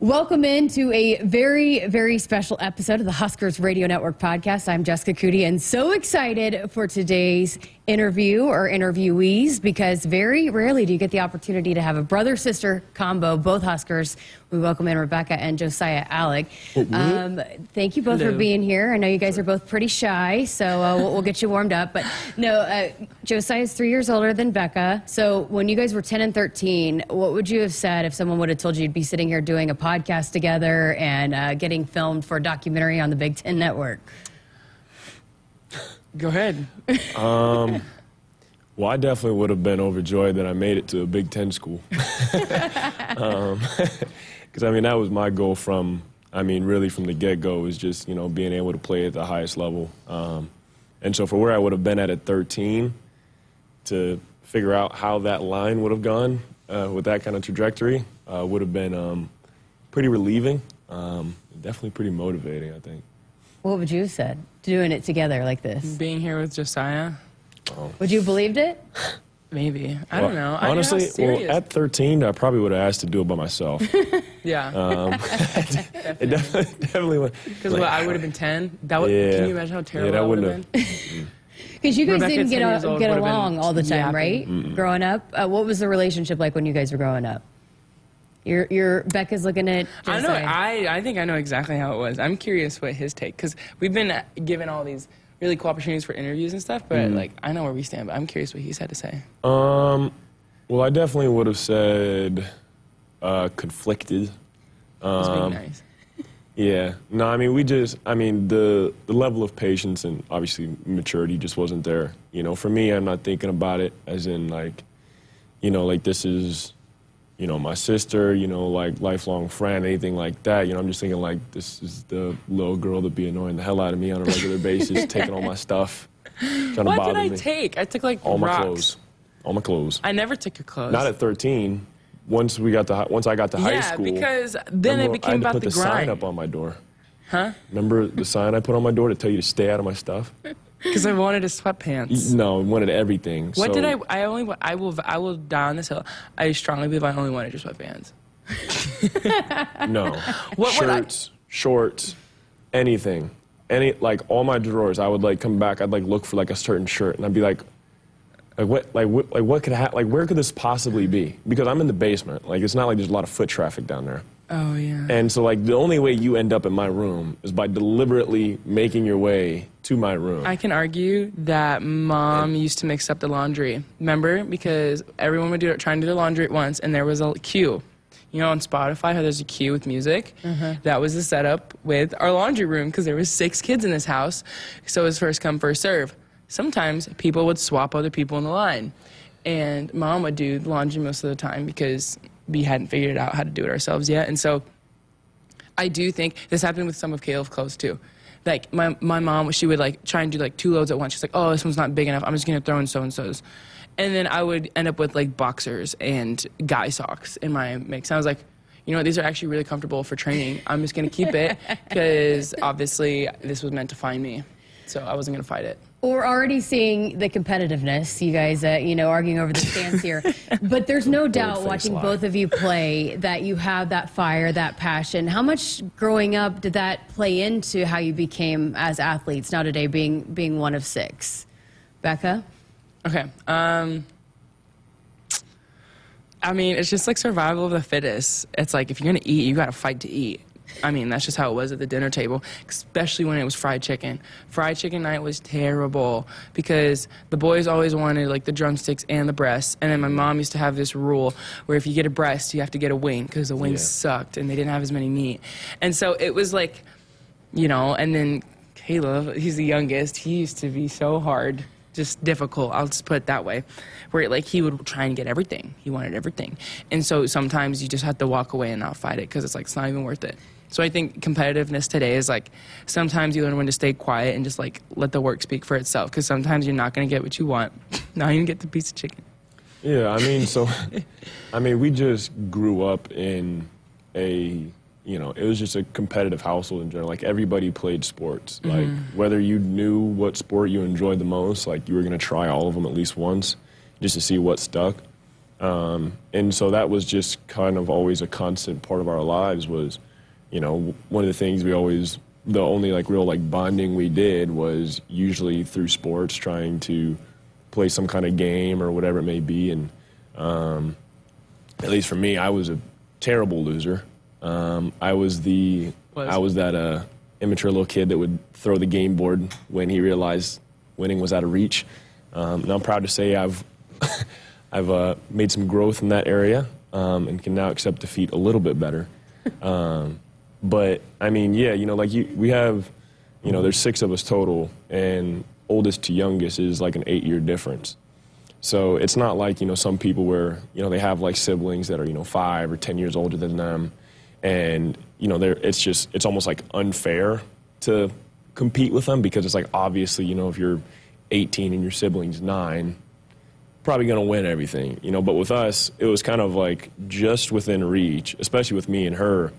Welcome into a very, very special episode of the Huskers Radio Network podcast. I'm Jessica Coody and so excited for today's interview or interviewees because very rarely do you get the opportunity to have a brother sister combo, both Huskers. We welcome in Rebekah and Josiah Allick. Um, thank you both for being here. I know you guys are both pretty shy, so uh, we'll, we'll get you warmed up. But no, uh, Josiah is three years older than Becca. So when you guys were 10 and 13, what would you have said if someone would have told you you'd be sitting here doing a podcast together and uh, getting filmed for a documentary on the Big Ten Network? Go ahead. Well, I definitely would have been overjoyed that I made it to a Big Ten school. Because, I mean, that was my goal from, I mean, really from the get go, was just, you know, being able to play at the highest level. Um, and so for where I would have been at at 13, to figure out how that line would have gone uh, with that kind of trajectory uh, would have been um, pretty relieving. Um, definitely pretty motivating, I think. What would you have said doing it together like this? Being here with Josiah, Would you have believed it? maybe. I don't know. Honestly, I didn't know how well, at 13, I probably would have asked to do it by myself. yeah. It definitely, definitely would. Because like, what I would have been ten. That would. Yeah. Can you imagine how terrible that that would have been? Because you guys Rebekah, didn't get, a, get along all the time, yapping. right? Growing up, uh, what was the relationship like when you guys were growing up? Your your Becca's looking at. I know. I I think I know exactly how it was. I'm curious what his take because we've been uh, given all these really cool opportunities for interviews and stuff, but Mm-hmm. like I know where we stand. But I'm curious what he's had to say. Um, well, I definitely would have said uh, conflicted. Um, nice. Yeah. No, I mean, we just, I mean, the the level of patience and obviously maturity just wasn't there. You know, for me, I'm not thinking about it as in like, you know, like this is, you know, my sister, you know, like lifelong friend, anything like that. You know, I'm just thinking like this is the little girl that be annoying the hell out of me on a regular basis, taking all my stuff, trying to What bother did I me. take? I took like all my clothes. All my clothes. I never took your clothes. Not at 13. Once we got to once I got to high school. yeah, because then remember it I became had to about put the the grind. sign up on my door. Huh? Remember the sign I put on my door to tell you to stay out of my stuff? Because I wanted his sweatpants. No, I wanted everything. What So- did I? I only. I will. I will die on this hill. I strongly believe I only wanted your sweatpants. No. What Shirts, shorts, anything. Any like all my drawers. I would like come back. I'd like look for like a certain shirt, and I'd be like, like what, like what, like what could ha- like where could this possibly be? Because I'm in the basement. Like it's not like there's a lot of foot traffic down there. Oh yeah. And so like the only way you end up in my room is by deliberately making your way to my room. I can argue that mom used to mix up the laundry. Remember? Because everyone would do trying to do the laundry at once, and there was a queue. You know, on Spotify, how there's a queue with music. Uh-huh. That was the setup with our laundry room because there was six kids in this house, so it was first come first serve. Sometimes people would swap other people in the line, and mom would do the laundry most of the time because we hadn't figured out how to do it ourselves yet, and so. I do think this happened with some of Caleb's clothes too. Like my my mom, she would like try and do like two loads at once. She's like, "Oh, this one's not big enough. I'm just gonna throw in so and so's," and then I would end up with like boxers and guy socks in my mix. And I was like, you know, these are actually really comfortable for training. I'm just gonna keep it because obviously this was meant to find me, so I wasn't gonna fight it. We're already seeing the competitiveness, you guys, uh, you know, arguing over the stands here. But there's no doubt watching lie. both of you play that you have that fire, that passion. How much growing up did that play into how you became as athletes now today, being being one of six? Becca? Okay. Um, I mean, it's just like survival of the fittest. It's like if you're gonna eat, you gotta fight to eat. I mean, that's just how it was at the dinner table, especially when it was fried chicken. Fried chicken night was terrible because the boys always wanted like the drumsticks and the breasts, and then my mom used to have this rule where if you get a breast, you have to get a wing because the wings Yeah. sucked and they didn't have as many meat, and so it was like, you know, and then Caleb, he's the youngest. He used to be so hard, just difficult. I'll just put it that way. Where like he would try and get everything. He wanted everything, and so sometimes you just have to walk away and not fight it because it's like it's not even worth it. So I think competitiveness today is like sometimes you learn when to stay quiet and just like let the work speak for itself. Because sometimes you're not gonna get what you want. not even get the piece of chicken. Yeah, I mean, so, I mean, we just grew up in a, you know, it was just a competitive household in general. Like everybody played sports. Like whether you knew what sport you enjoyed the most, like you were gonna try all of them at least once, just to see what stuck. Um, and so that was just kind of always a constant part of our lives was, you know, one of the things we always, the only like real like bonding we did was usually through sports, trying to play some kind of game or whatever it may be. And um, at least for me, I was a terrible loser. Um, I was the, Was. I was that uh, immature little kid that would throw the game board when he realized winning was out of reach. Um, and I'm proud to say I've I've uh, made some growth in that area um, and can now accept defeat a little bit better. But I mean, yeah, you know, like you, we have, you know, there's six of us total, and oldest to youngest is like an eight-year difference. So it's not like you know some people where you know they have like siblings that are you know five or ten years older than them, and you know they're it's just it's almost like unfair to compete with them because it's like obviously you know if you're 18 and your sibling's nine, probably going to win everything, you know. But with us, it was kind of like just within reach, especially with me and her,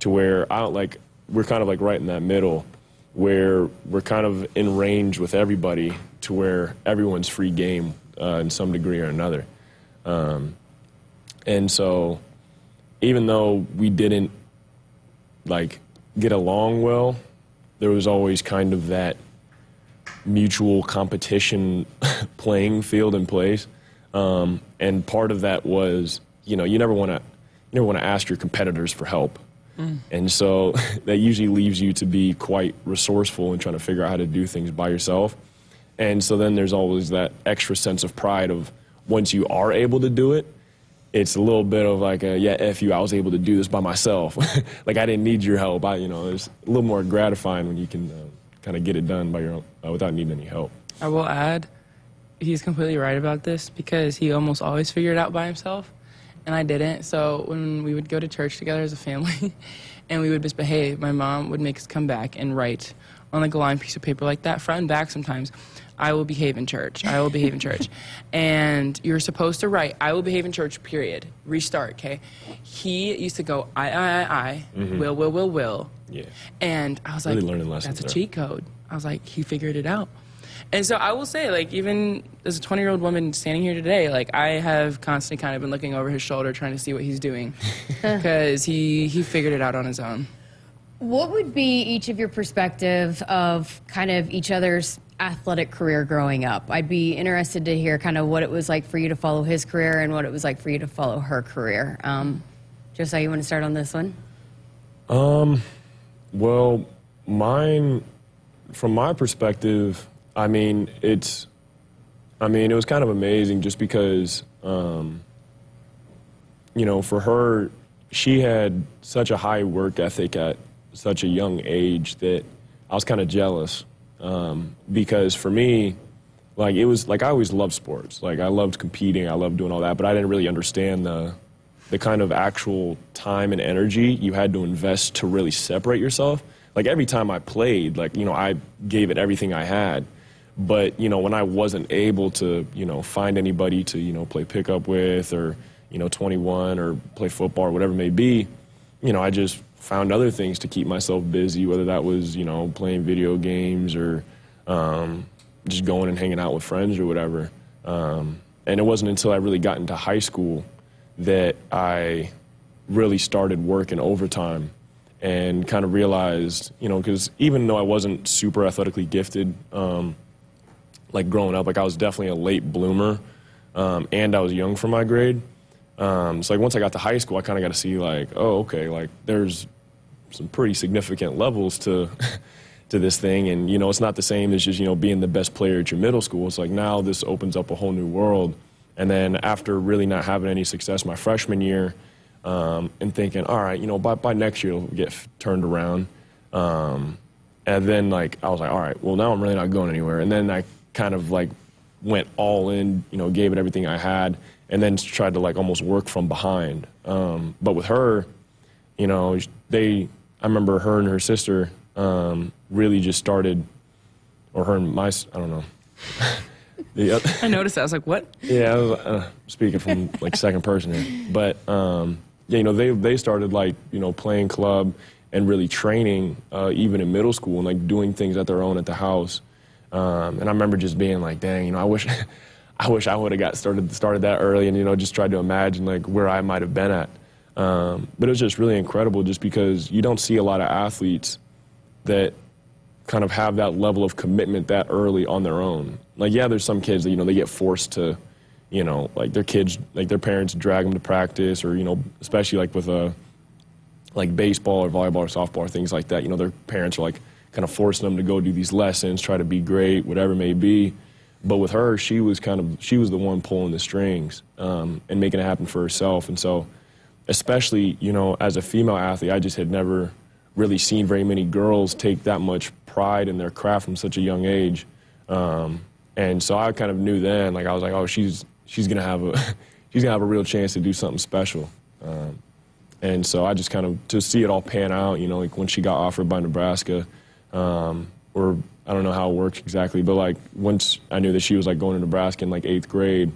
to where I don't like we're kind of like right in that middle, where we're kind of in range with everybody, to where everyone's free game uh, in some degree or another, um, and so even though we didn't like get along well, there was always kind of that mutual competition playing field in place. Um, and part of that was, you know, you never want to, you never want to ask your competitors for help. And so that usually leaves you to be quite resourceful and trying to figure out how to do things by yourself. And so then there's always that extra sense of pride of once you are able to do it, it's a little bit of like, a, yeah, F you, I was able to do this by myself. like I didn't need your help. I, you know, it's a little more gratifying when you can uh, kind of get it done by your own, uh, without needing any help. I will add, he's completely right about this because he almost always figured it out by himself, and I didn't. So when we would go to church together as a family, and we would misbehave, my mom would make us come back and write on like a lined piece of paper like that, front and back sometimes. I will behave in church. I will behave in church. And you're supposed to write, I will behave in church, period. Restart, okay? He used to go, I, I, I, I, mm-hmm. will, will, will, will. Yeah. And I was Really like, that's a there. cheat code. I was like, he figured it out. And so I will say, like, even as a 20 year old woman standing here today, like, I have constantly kind of been looking over his shoulder trying to see what he's doing because he, he figured it out on his own. What would be each of your perspective of kind of each other's athletic career growing up? I'd be interested to hear kind of what it was like for you to follow his career and what it was like for you to follow her career. Um, just how you want to start on this one? Um, well, mine, from my perspective, I mean, it's, I mean, it was kind of amazing just because, um, you know, for her, she had such a high work ethic at such a young age that I was kind of jealous. Um, because for me, like it was like I always loved sports. Like I loved competing, I loved doing all that, but I didn't really understand the the kind of actual time and energy you had to invest to really separate yourself. Like every time I played, like you know, I gave it everything I had. But you know, when I wasn't able to, you know, find anybody to, you know, play pickup with, or you know, 21, or play football, or whatever it may be, you know, I just found other things to keep myself busy, whether that was, you know, playing video games or um, just going and hanging out with friends or whatever. Um, and it wasn't until I really got into high school that I really started working overtime and kind of realized, you know, because even though I wasn't super athletically gifted, um, like growing up, like I was definitely a late bloomer, um, and I was young for my grade. Um, so like once I got to high school, I kind of got to see like, oh, okay, like there's some pretty significant levels to to this thing, and you know, it's not the same as just you know being the best player at your middle school. It's like now this opens up a whole new world. And then after really not having any success my freshman year, um, and thinking, all right, you know, by by next year it'll get f- turned around. Um, and then like I was like, all right, well now I'm really not going anywhere. And then I kind of like went all in, you know, gave it everything I had, and then tried to like almost work from behind. Um, but with her, you know, they, I remember her and her sister um, really just started, or her and my, I don't know. the, I noticed that. I was like, what? yeah, I was, uh, speaking from like second person here, but um, yeah, you know, they they started like you know playing club and really training uh, even in middle school and like doing things at their own at the house. Um, and I remember just being like, dang, you know, I wish, I wish I would have got started started that early and you know just tried to imagine like where I might have been at. Um, but it was just really incredible just because you don't see a lot of athletes that kind of have that level of commitment that early on their own. Like yeah, there's some kids that you know they get forced to, you know, like their kids like their parents drag them to practice or you know especially like with a like baseball or volleyball or softball or things like that. You know, their parents are like kind of forcing them to go do these lessons, try to be great, whatever it may be. But with her, she was kind of she was the one pulling the strings um, and making it happen for herself. And so, especially you know, as a female athlete, I just had never really seen very many girls take that much pride in their craft from such a young age. Um, and so I kind of knew then, like I was like, oh, she's she's gonna have a she's gonna have a real chance to do something special. Um, and so I just kind of to see it all pan out, you know, like when she got offered by Nebraska, um, or I don't know how it works exactly, but like once I knew that she was like going to Nebraska in like eighth grade,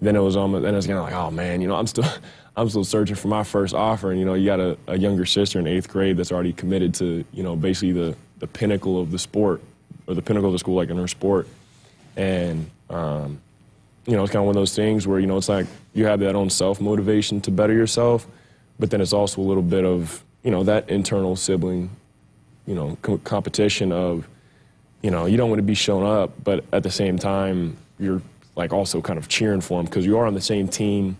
then it was almost then it was kind of like, oh man, you know, I'm still I'm still searching for my first offer, and you know, you got a, a younger sister in eighth grade that's already committed to you know basically the the pinnacle of the sport or the pinnacle of the school, like in her sport, and um, you know, it's kind of one of those things where you know it's like you have that own self motivation to better yourself but then it's also a little bit of you know that internal sibling you know co- competition of you know you don't want to be shown up but at the same time you're like also kind of cheering for them because you are on the same team.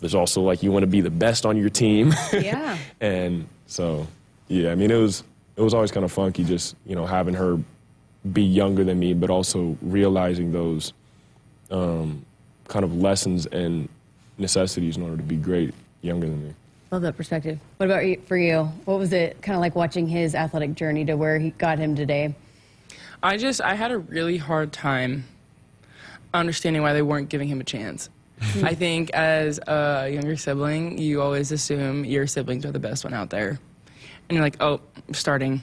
There's also like you want to be the best on your team. Yeah. and so yeah i mean it was it was always kind of funky just you know having her be younger than me but also realizing those um, kind of lessons and necessities in order to be great younger than me Love that perspective. What about you, for you? What was it kind of like watching his athletic journey to where he got him today? I just I had a really hard time understanding why they weren't giving him a chance. Hmm. I think as a younger sibling, you always assume your siblings are the best one out there. And you're like, "Oh, starting.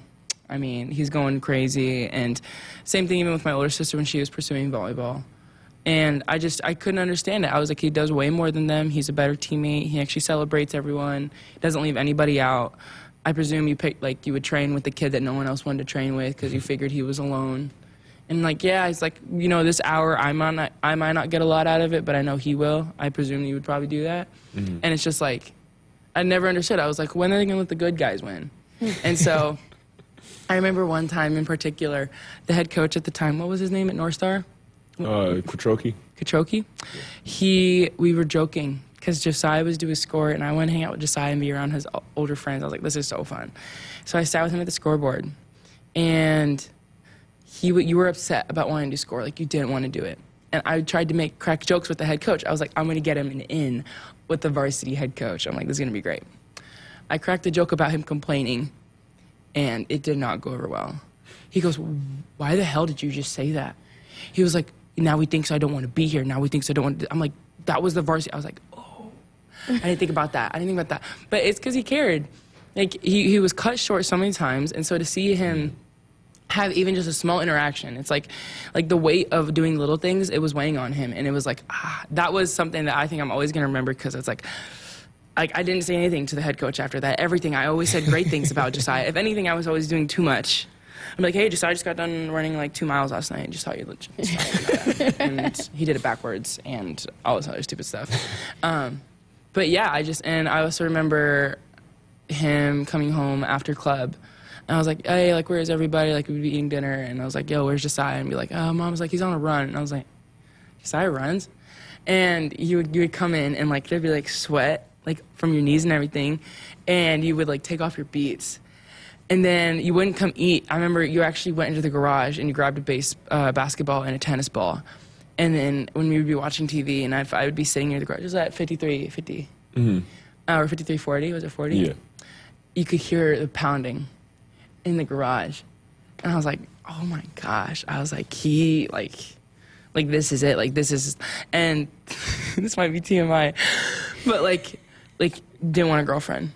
I mean, he's going crazy." And same thing even with my older sister when she was pursuing volleyball. And I just I couldn't understand it. I was like, he does way more than them. He's a better teammate. He actually celebrates everyone. He doesn't leave anybody out. I presume you picked like you would train with the kid that no one else wanted to train with because you figured he was alone. And like, yeah, it's like you know, this hour I might not, I might not get a lot out of it, but I know he will. I presume you would probably do that. Mm-hmm. And it's just like, I never understood. I was like, when are they gonna let the good guys win? and so, I remember one time in particular, the head coach at the time, what was his name at North Star? Uh Kutroki? Katroki. He, we were joking because Josiah was doing a score, and I went to hang out with Josiah and be around his older friends. I was like, this is so fun. So I sat with him at the scoreboard, and he, you were upset about wanting to score, like you didn't want to do it. And I tried to make crack jokes with the head coach. I was like, I'm going to get him an in with the varsity head coach. I'm like, this is going to be great. I cracked a joke about him complaining, and it did not go over well. He goes, Why the hell did you just say that? He was like, Now he thinks I don't want to be here. Now he thinks I don't want to. I'm like, That was the varsity. I was like, Oh. I didn't think about that. I didn't think about that. But it's because he cared. Like, he, he was cut short so many times. And so to see him have even just a small interaction. It's like, like the weight of doing little things. It was weighing on him, and it was like, ah, that was something that I think I'm always gonna remember because it's like, like I didn't say anything to the head coach after that. Everything I always said great things about Josiah. If anything, I was always doing too much. I'm like, hey, just I just got done running like two miles last night. Just saw you. Josiah. and he did it backwards and all this other stupid stuff. Um, but yeah, I just and I also remember him coming home after club. And I was like, hey, like, where's everybody? Like, we'd be eating dinner. And I was like, yo, where's Josiah? And be like, oh, mom's like, he's on a run. And I was like, Josiah runs? And you would, you would come in and, like, there'd be, like, sweat, like, from your knees and everything. And you would, like, take off your beats. And then you wouldn't come eat. I remember you actually went into the garage and you grabbed a base uh, basketball and a tennis ball. And then when we would be watching TV and I'd, I would be sitting near the garage, it was at 53, 50, uh, or 53, 40, was it 40? Yeah. you could hear the pounding in the garage. And I was like, oh my gosh. I was like, he, like, like this is it. Like, this is, and this might be TMI, but like, like, didn't want a girlfriend.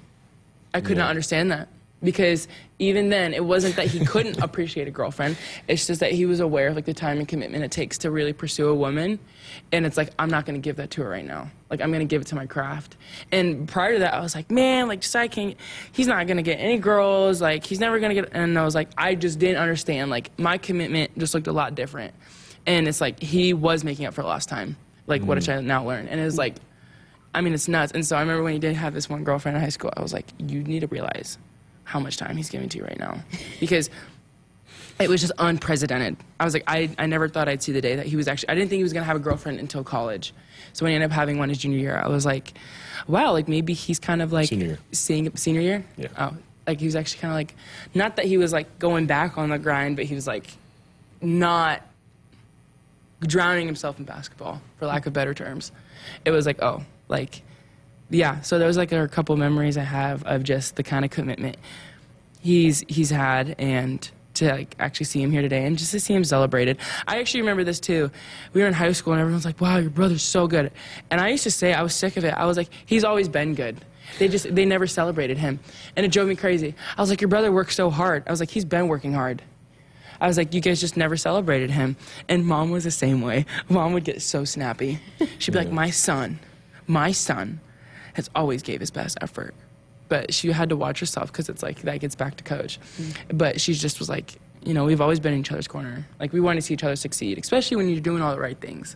I could not understand that because even then, it wasn't that he couldn't appreciate a girlfriend. It's just that he was aware of like the time and commitment it takes to really pursue a woman. And it's like, I'm not going to give that to her right now. Like, I'm going to give it to my craft. And prior to that, I was like, man, like, Josiah can't, he's not going to get any girls. Like, he's never going to get, and I was like, I just didn't understand. Like, my commitment just looked a lot different. and it's like he was making up for lost time. Like what a mm. child now learn, and it was like, I mean, it's nuts. And so I remember when he did have this one girlfriend in high school, I was like, you need to realize how much time he's giving to you right now, because it was just unprecedented. I was like, I, I never thought I'd see the day that he was actually, I didn't think he was gonna have a girlfriend until college. So when he ended up having one his junior year, I was like, wow, like maybe he's kind of like Senior year. seeing senior year. Yeah. Oh, like he was actually kind of like, not that he was like going back on the grind, but he was like not drowning himself in basketball, for lack of better terms. It was like, oh, like, yeah. So there was like a couple memories I have of just the kind of commitment he's he's had and to like actually see him here today and just to see him celebrated. I actually remember this too. We were in high school and everyone's like, "Wow, your brother's so good." And I used to say I was sick of it. I was like, "He's always been good." They just they never celebrated him, and it drove me crazy. I was like, "Your brother works so hard." I was like, "He's been working hard." I was like, you guys just never celebrated him. And mom was the same way. Mom would get so snappy. She'd be like, my son, my son has always gave his best effort. But she had to watch herself because it's like that gets back to coach. Mm. But she just was like, you know, we've always been in each other's corner. Like we want to see each other succeed, especially when you're doing all the right things.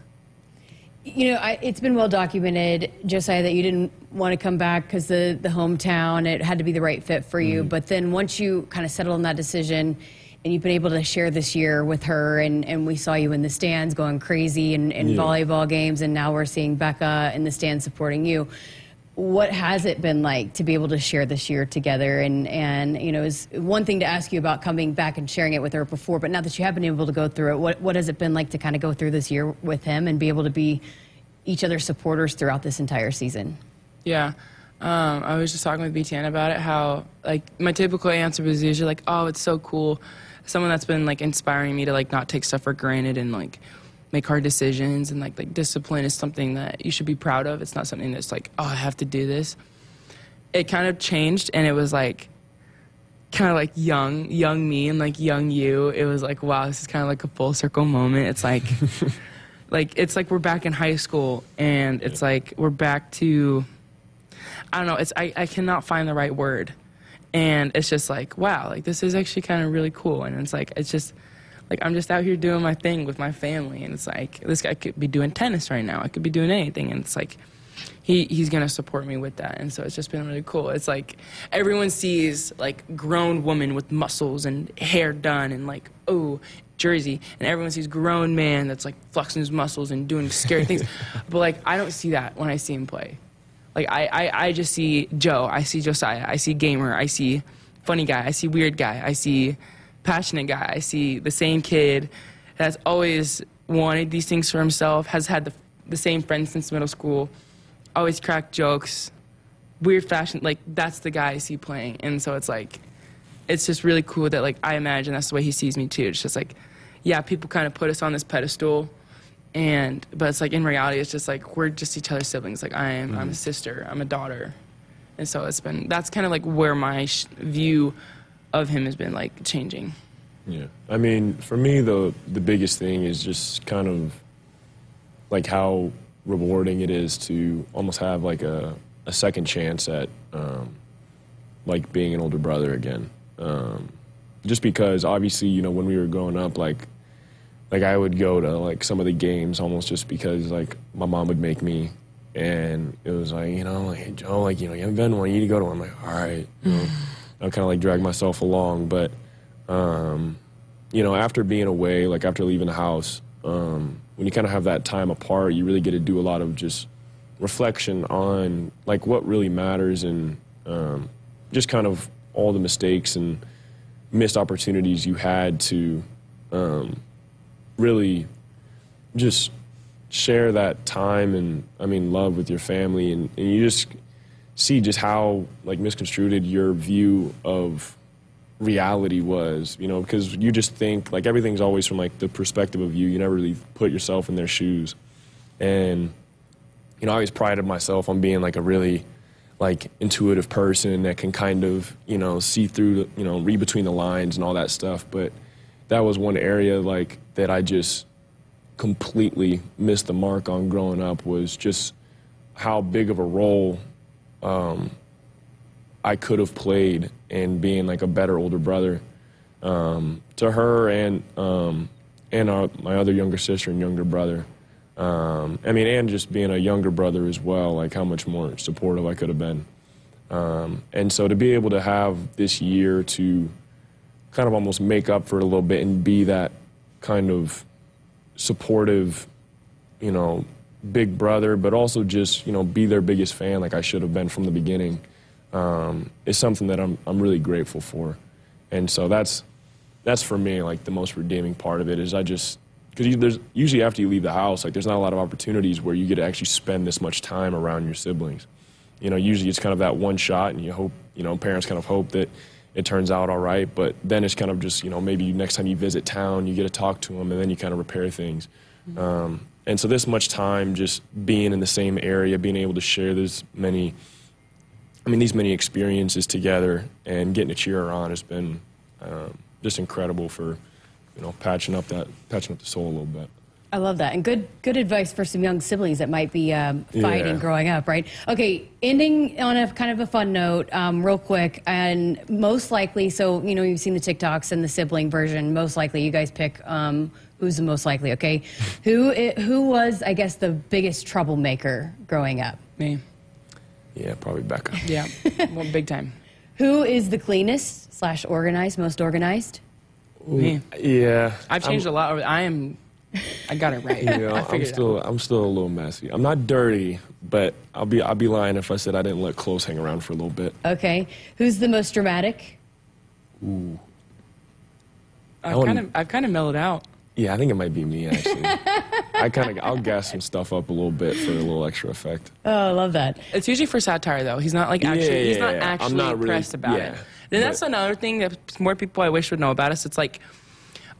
You know, I, it's been well documented, Josiah, that you didn't want to come back because the, the hometown, it had to be the right fit for you. Mm-hmm. But then once you kind of settled on that decision and you've been able to share this year with her, and, and we saw you in the stands going crazy in, in Yeah. volleyball games, and now we're seeing Becca in the stands supporting you. What has it been like to be able to share this year together? And, and you know, is one thing to ask you about coming back and sharing it with her before, but now that you have been able to go through it, what, what has it been like to kind of go through this year with him and be able to be each other's supporters throughout this entire season? Yeah. Um, I was just talking with BTN about it, how, like, my typical answer was usually, like, oh, it's so cool. Someone that's been, like, inspiring me to, like, not take stuff for granted and, like, make hard decisions. And, like, like discipline is something that you should be proud of. It's not something that's, like, oh, I have to do this. It kind of changed, and it was, like, kind of like young, young me and, like, young you. It was, like, wow, this is kind of like a full circle moment. It's, like, like, it's like we're back in high school, and it's, like, we're back to I don't know. It's I, I cannot find the right word, and it's just like wow, like this is actually kind of really cool, and it's like it's just like I'm just out here doing my thing with my family, and it's like this guy could be doing tennis right now. I could be doing anything, and it's like he he's gonna support me with that, and so it's just been really cool. It's like everyone sees like grown woman with muscles and hair done, and like oh jersey, and everyone sees grown man that's like flexing his muscles and doing scary things, but like I don't see that when I see him play. Like I, I, I just see Joe, I see Josiah, I see gamer, I see funny guy, I see weird guy, I see passionate guy, I see the same kid that's always wanted these things for himself, has had the, the same friends since middle school, always crack jokes, weird fashion. Like that's the guy I see playing, and so it's like, it's just really cool that like I imagine that's the way he sees me too. It's just like, yeah, people kind of put us on this pedestal and but it's like in reality it's just like we're just each other's siblings like i am i'm a mm-hmm. sister i'm a daughter and so it's been that's kind of like where my sh- view of him has been like changing Yeah. I mean, for me, the the biggest thing is just kind of like how rewarding it is to almost have like a, a second chance at um, like being an older brother again. Um, just because obviously, you know, when we were growing up, like like I would go to like some of the games almost just because like my mom would make me and it was like, you know, like Joe, like, you know, you haven't been to one, you need to go to one. I'm like, all right. You know, I kind of like drag myself along, but um, you know, after being away, like after leaving the house, um, when you kind of have that time apart, you really get to do a lot of just reflection on like what really matters and um, just kind of all the mistakes and missed opportunities you had to um, really just share that time and I mean love with your family and, and you just see just how like misconstrued your view of reality was, you know, because you just think like everything's always from like the perspective of you. You never really put yourself in their shoes. And you know, I always prided myself on being like a really like intuitive person that can kind of, you know, see through, you know, read between the lines and all that stuff, but that was one area like that I just completely missed the mark on growing up was just how big of a role um, I could have played in being like a better older brother um, to her and um, and uh, my other younger sister and younger brother. Um, I mean, and just being a younger brother as well, like how much more supportive I could have been. Um, and so to be able to have this year to kind of almost make up for it a little bit and be that kind of supportive, you know, big brother, but also just, you know, be their biggest fan like I should have been from the beginning um, is something that I'm, I'm really grateful for. And so that's, that's for me, like the most redeeming part of it is I just, because there's usually after you leave the house, like there's not a lot of opportunities where you get to actually spend this much time around your siblings. You know, usually it's kind of that one shot, and you hope, you know, parents kind of hope that it turns out all right. But then it's kind of just, you know, maybe next time you visit town, you get to talk to them, and then you kind of repair things. Um, and so this much time just being in the same area, being able to share this many, I mean, these many experiences together and getting to cheer her on has been um, just incredible for you know, patching up that patching up the soul a little bit. I love that, and good good advice for some young siblings that might be um, fighting Yeah. growing up, right? Okay, ending on a kind of a fun note, um, real quick, and most likely, so you know, you've seen the TikToks and the sibling version. Most likely, you guys pick um, who's the most likely. Okay, who i- who was, I guess, the biggest troublemaker growing up? Me. Yeah, probably Becca. Yeah. well, big time. Who is the cleanest slash organized, most organized? Me. Yeah, I've changed I'm, a lot. I am. I got it right. You know, I I'm figured it still I'm still a little messy. I'm not dirty, but I'll be I'll be lying if I said I didn't let clothes hang around for a little bit. Okay, who's the most dramatic? Ooh. I've kind of I've kind of mellowed out. Yeah, I think it might be me actually. I kind of I'll gas some stuff up a little bit for a little extra effect. Oh, I love that. It's usually for satire though. He's not like actually Yeah, he's not yeah. Actually not really- about yeah. it. Then that's another thing that more people I wish would know about us. It's like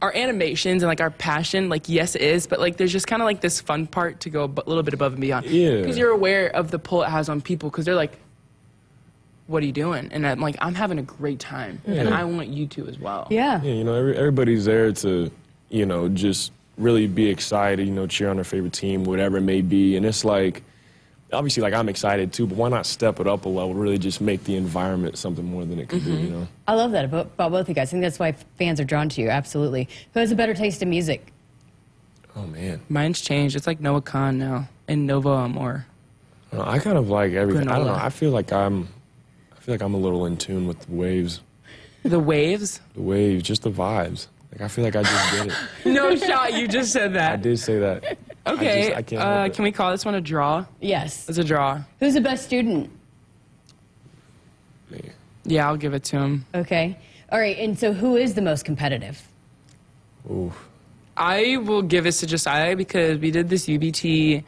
our animations and like our passion, like yes it is, but like there's just kind of like this fun part to go a little bit above and beyond. Yeah. Because you're aware of the pull it has on people because they're like, what are you doing? And I'm like, I'm having a great time, and I want you to as well. Yeah. Yeah, you know, every, everybody's there to, you know, just really be excited, you know, cheer on their favorite team, whatever it may be. And it's like, obviously, like I'm excited too, but why not step it up a level, really just make the environment something more than it could be, mm-hmm. you know? I love that about, about both of you guys. I think that's why fans are drawn to you. Absolutely. Who has a better taste in music? Oh, man. Mine's changed. It's like Noah Kahan now and Novo Amor. I, don't know, I kind of like everything. I don't know. I feel like I'm, I feel like I'm a little in tune with the waves, The waves. the waves, just the vibes. Like I feel like I just did it. no shot. You just said that. I did say that. Okay. I, just, I can't. uh, help it. can we call this one a draw? Yes. It's a draw. Who's the best student? Man. Yeah, I'll give it to him. Okay. All right. And so who is the most competitive? Ooh. I will give this to Josiah because we did this UBT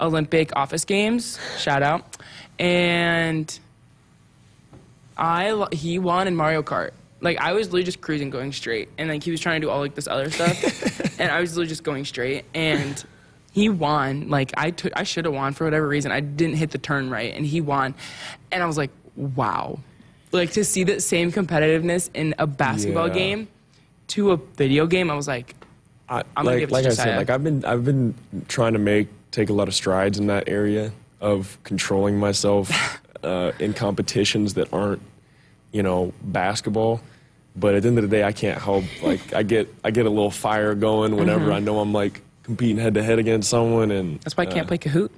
Olympic office games. Shout out. And I he won in Mario Kart. Like I was literally just cruising, going straight, and like he was trying to do all like this other stuff, and I was literally just going straight, and he won. Like I took, I should have won for whatever reason. I didn't hit the turn right, and he won, and I was like, wow, like to see that same competitiveness in a basketball Yeah. game to a video game. I was like, I, I'm gonna like, give it to like I said, like I've been I've been trying to make take a lot of strides in that area of controlling myself uh, in competitions that aren't, you know, basketball. But at the end of the day, I can't help like I get I get a little fire going whenever Mm-hmm. I know I'm like competing head to head against someone, and That's why I can't uh, play Kahoot.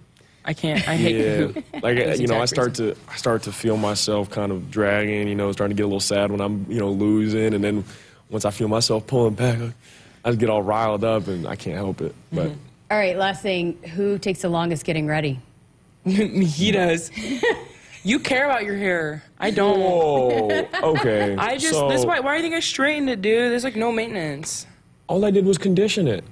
I can't. I hate yeah, Kahoot. like That's you know, I exact start to I start to feel myself kind of dragging. You know, starting to get a little sad when I'm you know losing, and then once I feel myself pulling back, I just get all riled up, and I can't help it. But Mm-hmm. All right. Last thing. Who takes the longest getting ready? he does. you care about your hair. I don't. whoa, okay. I just. so, this why. Why do you think I straightened it, dude? There's like no maintenance. all I did was condition it.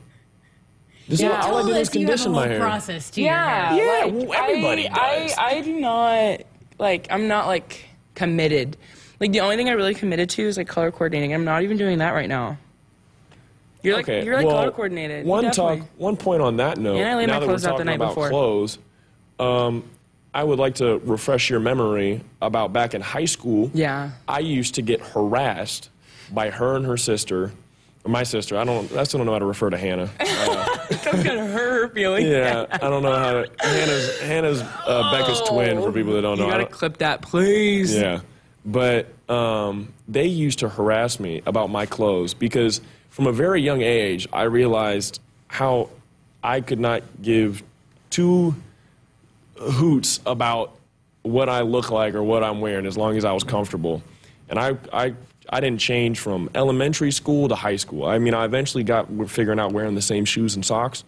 This Yeah. is what, all I did was you have a condition my hair. process to your hair. Yeah, like, everybody I, does. I, I do not like. I'm not like committed. Like the only thing I really committed to is like color coordinating. I'm not even doing that right now. You're like Okay, you're like well, color coordinated. You One definitely- talk, one point on that note. And I laid now my that we're clothes out the talking night about before. clothes, um, I would like to refresh your memory about back in high school. Yeah. I used to get harassed by her and her sister, my sister. I don't. I still don't know how to refer to Hannah. Uh, hurt her feelings. yeah, I don't know how to. Hannah's Hannah's uh, Becca's twin. For people that don't know, You I gotta don't- clip that, please. yeah. But um, they used to harass me about my clothes because from a very young age, I realized how I could not give two hoots about what I look like or what I'm wearing as long as I was comfortable. And I, I, I didn't change from elementary school to high school. I mean, I eventually got figuring out wearing the same shoes and socks.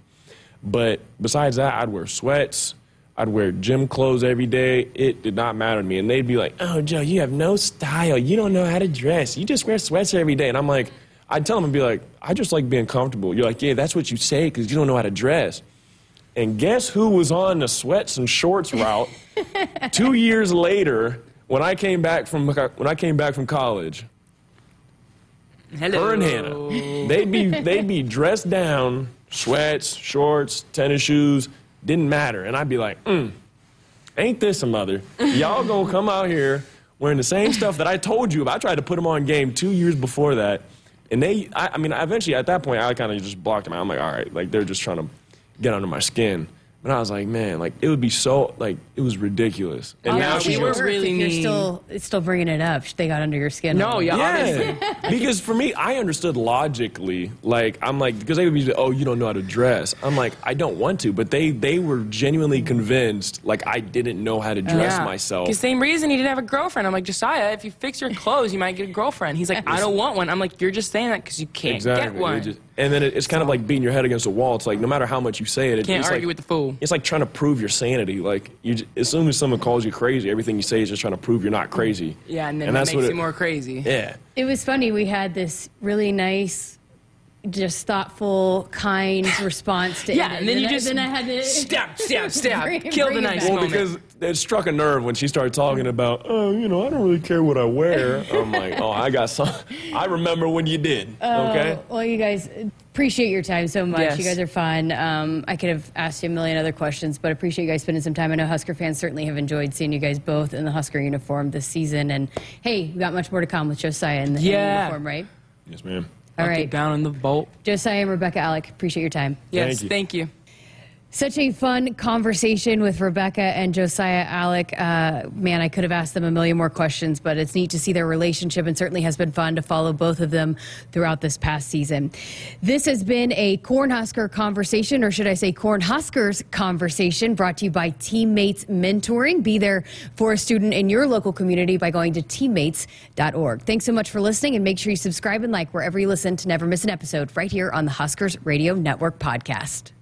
But besides that, I'd wear sweats. I'd wear gym clothes every day. It did not matter to me. And they'd be like, oh, Joe, you have no style. You don't know how to dress. You just wear sweats every day. And I'm like, I'd tell them and be like, I just like being comfortable. You're like, yeah, that's what you say because you don't know how to dress. And guess who was on the sweats and shorts route two years later when I came back from when I came back from college? Hello. Her and Hannah. They'd be they'd be dressed down, sweats, shorts, tennis shoes, didn't matter. And I'd be like, mm, ain't this a mother? Y'all gonna come out here wearing the same stuff that I told you about. I tried to put them on game two years before that. And they, I, I mean, eventually at that point, I kind of just blocked them out. I'm like, all right, like they're just trying to get under my skin. But I was like, man, like it would be so like it was ridiculous. And oh, Yeah, now we she's were just- really You're still, it's still bringing it up. They got under your skin. No, yeah, honestly. Yeah, because for me, I understood logically. Like I'm like because they would be, like, oh, you don't know how to dress. I'm like, I don't want to, but they they were genuinely convinced like I didn't know how to dress myself. The same reason he didn't have a girlfriend. I'm like, Josiah, if you fix your clothes, you might get a girlfriend. He's like, I don't want one. I'm like, you're just saying that because you can't Exactly. get one. It just- and then it, it's kind of like beating your head against a wall. It's like no matter how much you say it, it Can't it's argue like, with the fool. It's like trying to prove your sanity. Like you, j- as soon as someone calls you crazy, everything you say is just trying to prove you're not crazy. yeah, and then that makes what you more crazy. Yeah. It was funny. We had this really nice, just thoughtful, kind response to Yeah, it. and then you I- just then I had to stab, stab, stab, Bring- kill the bring it nice. Well, moment. because it struck a nerve when she started talking about, oh, you know, I don't really care what I wear. I'm like, oh, I got some. I remember when you did. okay. Well, you guys appreciate your time so much. Yes. You guys are fun. Um, I could have asked you a million other questions, but I appreciate you guys spending some time. I know Husker fans certainly have enjoyed seeing you guys both in the Husker uniform this season. And hey, we got much more to come with Josiah in the, in the Yeah. uniform, right? Yes, ma'am. All I'll get down in the vault. Josiah and Rebekah Allick, appreciate your time. Yes, Thank you. thank you. Such a fun conversation with Rebekah and Josiah Allick. Uh, man, I could have asked them a million more questions, but it's neat to see their relationship and certainly has been fun to follow both of them throughout this past season. This has been a Cornhusker conversation, or should I say Cornhuskers conversation, brought to you by Teammates Mentoring. Be there for a student in your local community by going to teammates.org. Thanks so much for listening, and make sure you subscribe and like wherever you listen to never miss an episode right here on the Huskers Radio Network podcast.